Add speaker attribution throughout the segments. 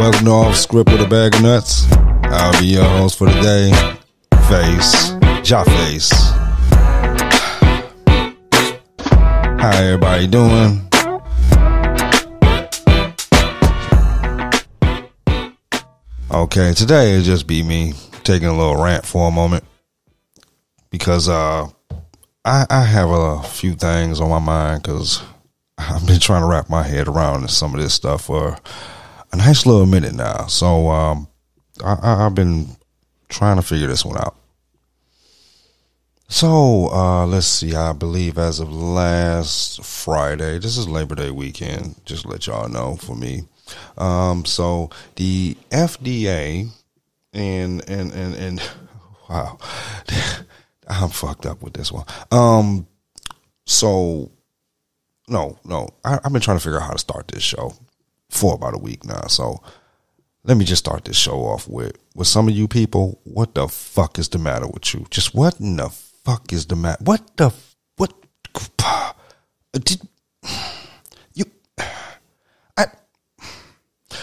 Speaker 1: Welcome to Off Script with a Bag of Nuts. I'll be your host for today. Face. Ja Face. How everybody doing? Okay, today it'll just be me taking a little rant for a moment. Because uh I, I have a few things on my mind because I've been trying to wrap my head around some of this stuff for a nice little minute now. So um, I, I, I've been trying to figure this one out. So uh, let's see. I believe as of last Friday, this is Labor Day weekend. Just let y'all know for me. Um, so the FDA and and and and wow. I'm fucked up with this one. Um, so no, no, I, have been trying to figure out how to start this show for about a week now. So let me just start this show off with with some of you people. What the fuck is the matter with you? Just what in the fuck is the matter? What the what did you? I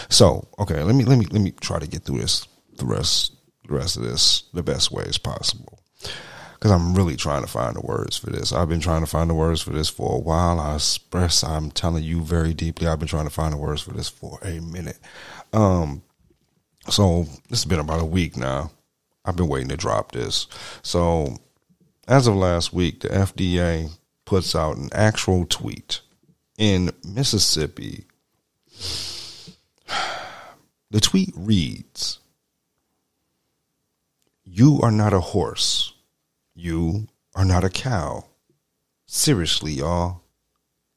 Speaker 1: so okay. Let me let me let me try to get through this the rest the rest of this the best way as possible because I'm really trying to find the words for this. I've been trying to find the words for this for a while. I express, I'm telling you very deeply, I've been trying to find the words for this for a minute. Um, so has been about a week now. I've been waiting to drop this. So as of last week, the FDA puts out an actual tweet in Mississippi. The tweet reads, You are not a horse you are not a cow. Seriously, y'all.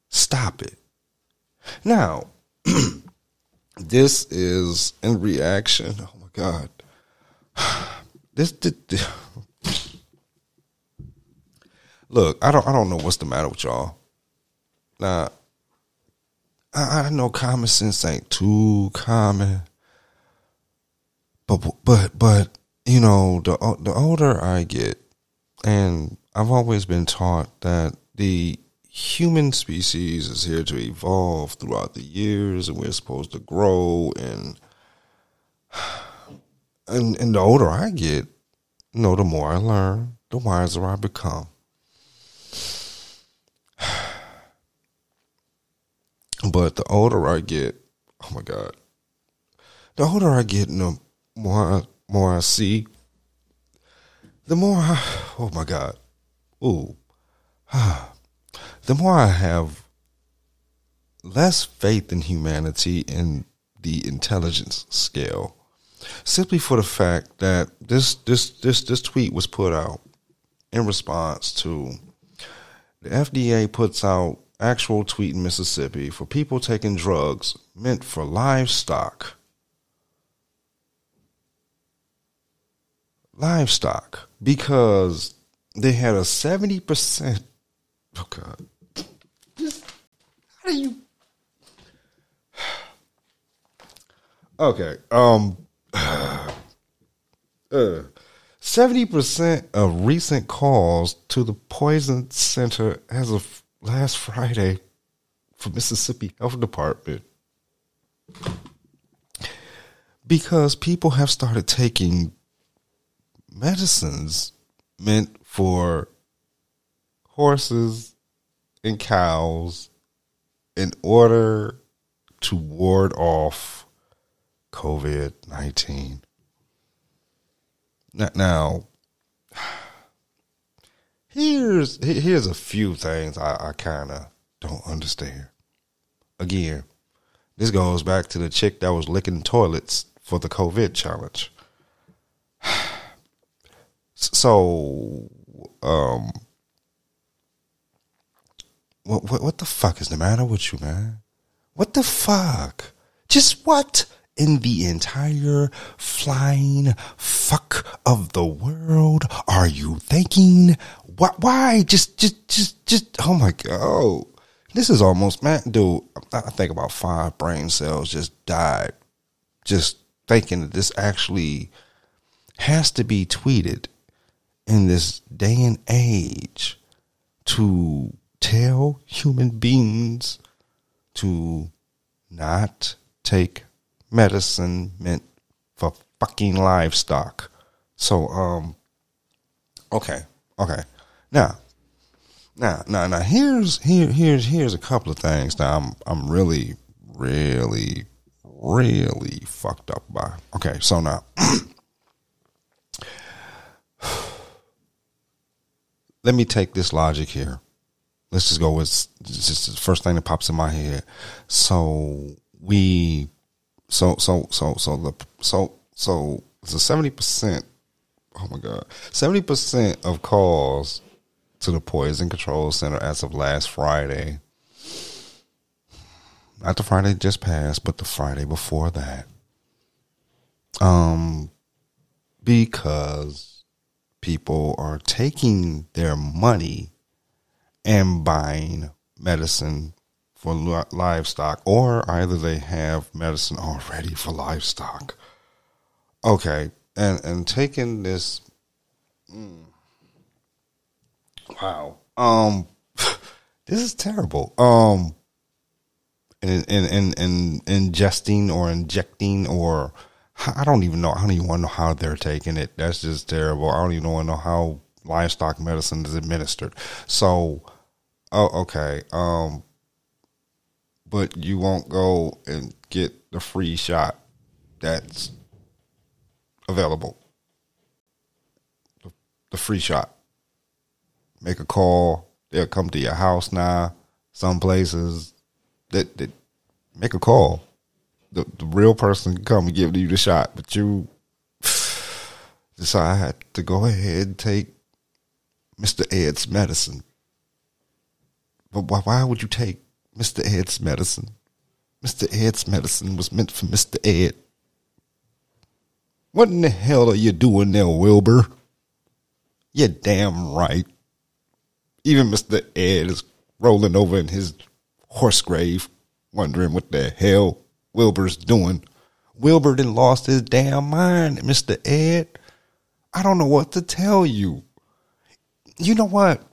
Speaker 1: Stop it. Now, this is in reaction. Oh my God. This, this, this, look, I don't I don't know what's the matter with y'all. Now, I, I know common sense ain't too common, but but but you know the the older I get, and I've always been taught that the human species is here to evolve throughout the years and we're supposed to grow and and and the older I get, you know, the more I learn, the wiser I become. But the older I get, oh my God, the older I get, the more more I see the more, I, oh my God, ooh, the more I have less faith in humanity in the intelligence scale, simply for the fact that this this this this tweet was put out in response to the FDA puts out actual tweet in Mississippi for people taking drugs meant for livestock. Livestock because they had a 70%. Oh, God. How do you. Okay. Um. Uh, 70% of recent calls to the poison center as of last Friday for Mississippi Health Department because people have started taking medicines meant for horses and cows in order to ward off COVID 19. Now, here's here's a few things I, I kind of don't understand. Again, this goes back to the chick that was licking toilets for the COVID challenge. So, um, what, what what the fuck is the matter with you, man? What the fuck? Just what in the entire flying fuck of the world are you thinking? Why? Why? Just, just, just, just. Oh my god! This is almost man, dude. I think about five brain cells just died, just thinking that this actually has to be tweeted in this day and age to tell human beings to not take medicine meant for fucking livestock. So, um, okay, okay. Now, now, now, now. Here's here, here's here's a couple of things that I'm I'm really, really, really fucked up by. Okay, so now. let me take this logic here. Let's just go with just the first thing that pops in my head. So we, so so so so the so so so seventy percent. Oh my god, seventy percent of calls to the Poison Control Center as of last Friday. Not the Friday just passed, but the Friday before that. Um, because people are taking their money and buying medicine for livestock, or either they have medicine already for livestock. Okay, and and taking this. Mm, wow. Um, this is terrible. Um, and and and in ingesting or injecting or I don't even know. I don't even want to know how they're taking it. That's just terrible. I don't even want to know how livestock medicine is administered. So, oh, okay. Um, but you won't go and get the free shot that's available. The, the free shot. Make a call. They'll come to your house now. Some places that, that make a call the, the real person can come and give you the shot, but you decide to go ahead and take Mr. Ed's medicine. But why, why would you take Mr. Ed's medicine? Mr. Ed's medicine was meant for Mr. Ed. What in the hell are you doing there, Wilbur? You're damn right. Even Mr. Ed is rolling over in his horse grave, wondering what the hell Wilbur's doing. Wilbur done lost his damn mind, Mr. Ed. I don't know what to tell you. You know what,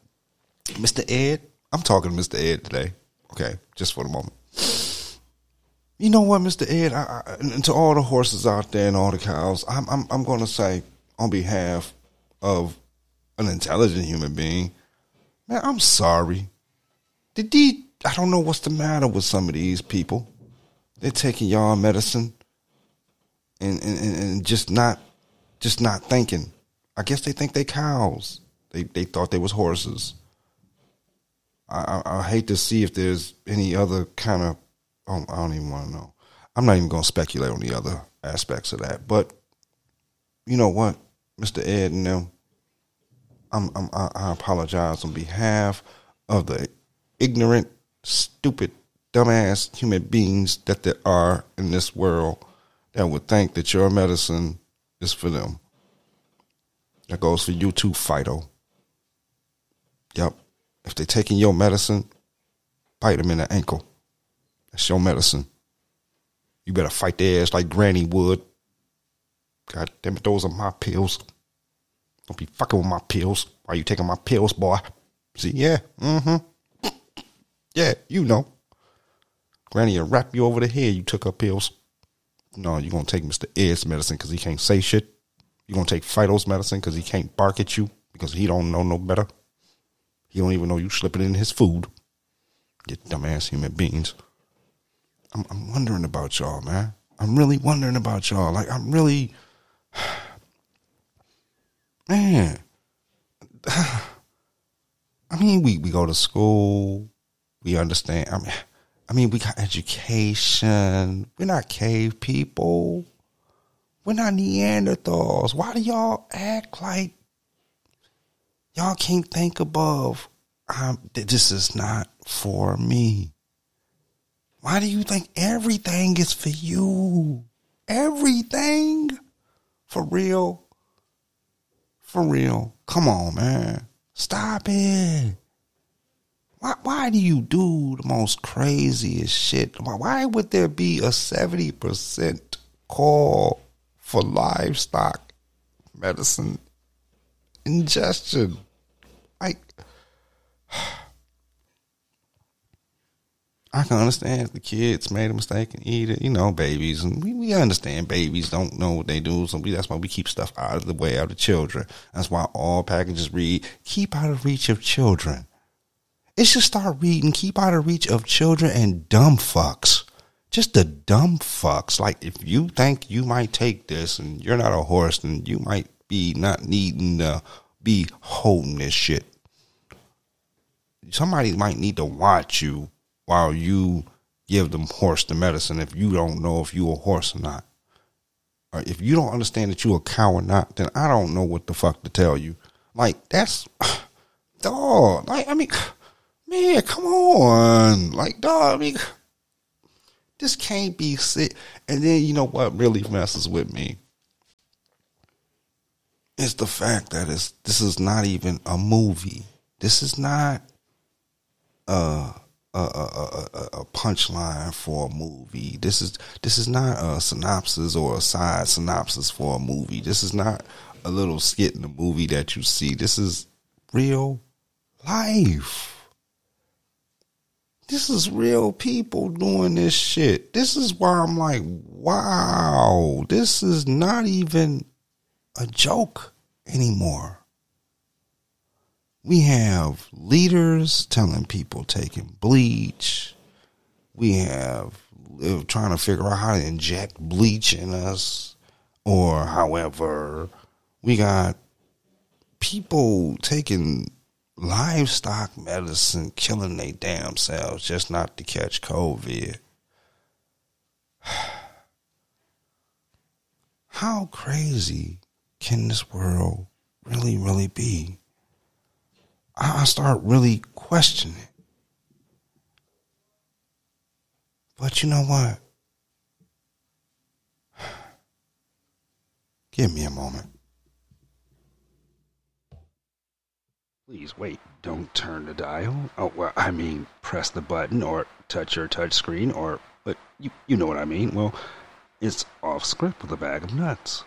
Speaker 1: Mr. Ed? I'm talking to Mr. Ed today. Okay, just for the moment. You know what, Mr. Ed? I, I, and to all the horses out there and all the cows, I'm I'm, I'm going to say on behalf of an intelligent human being, man, I'm sorry. Did he? I don't know what's the matter with some of these people. They're taking y'all medicine and, and, and just not just not thinking. I guess they think they cows. They they thought they was horses. I, I, I hate to see if there's any other kind of. Oh, I don't even want to know. I'm not even going to speculate on the other aspects of that. But you know what, Mister Ed and them, I'm, I'm I apologize on behalf of the ignorant, stupid dumbass human beings that there are in this world that would think that your medicine is for them. That goes for you too, Fido. Yep. If they're taking your medicine, bite them in the ankle. That's your medicine. You better fight their ass like Granny would. God damn it, those are my pills. Don't be fucking with my pills. Why you taking my pills, boy? See, yeah, mm-hmm. Yeah, you know. Granny will wrap you over the head. You took her pills. No, you're going to take Mr. Ed's medicine because he can't say shit. You're going to take Fido's medicine because he can't bark at you because he don't know no better. He don't even know you slipping in his food. You dumbass human beings. I'm, I'm wondering about y'all, man. I'm really wondering about y'all. Like, I'm really, man. I mean, we, we go to school. We understand. I mean, I mean, we got education. We're not cave people. We're not Neanderthals. Why do y'all act like y'all can't think above? Um, this is not for me. Why do you think everything is for you? Everything? For real? For real? Come on, man. Stop it. Why, why do you do the most craziest shit? Why, why would there be a 70% call for livestock medicine ingestion? Like, I can understand if the kids made a mistake and eat it. You know, babies, and we, we understand babies don't know what they do, so we, that's why we keep stuff out of the way of children. That's why all packages read "keep out of reach of children." It should start reading "keep out of reach of children and dumb fucks." Just the dumb fucks. Like if you think you might take this and you're not a horse, then you might be not needing to be holding this shit. Somebody might need to watch you while you give them horse the medicine if you don't know if you a horse or not. Or if you don't understand that you a cow or not, then I don't know what the fuck to tell you. Like that's dog. Like I mean, man, come on. Like dog. I mean, this can't be sick. And then you know what really messes with me is the fact that it's this is not even a movie. This is not a, a, a, a punchline for a movie. This is this is not a synopsis or a side synopsis for a movie. This is not a little skit in a movie that you see. This is real life. This is real people doing this shit. This is why I'm like, wow, this is not even a joke anymore. We have leaders telling people taking bleach. We have uh, trying to figure out how to inject bleach in us, or however, we got people taking livestock medicine, killing their damn selves just not to catch COVID. How crazy can this world really, really be? I start really questioning. But you know what? Give me a moment. Please wait. Don't turn the dial. Oh, well, I mean, press the button or touch your touch screen or, but you, you know what I mean. Well, it's off script with a bag of nuts.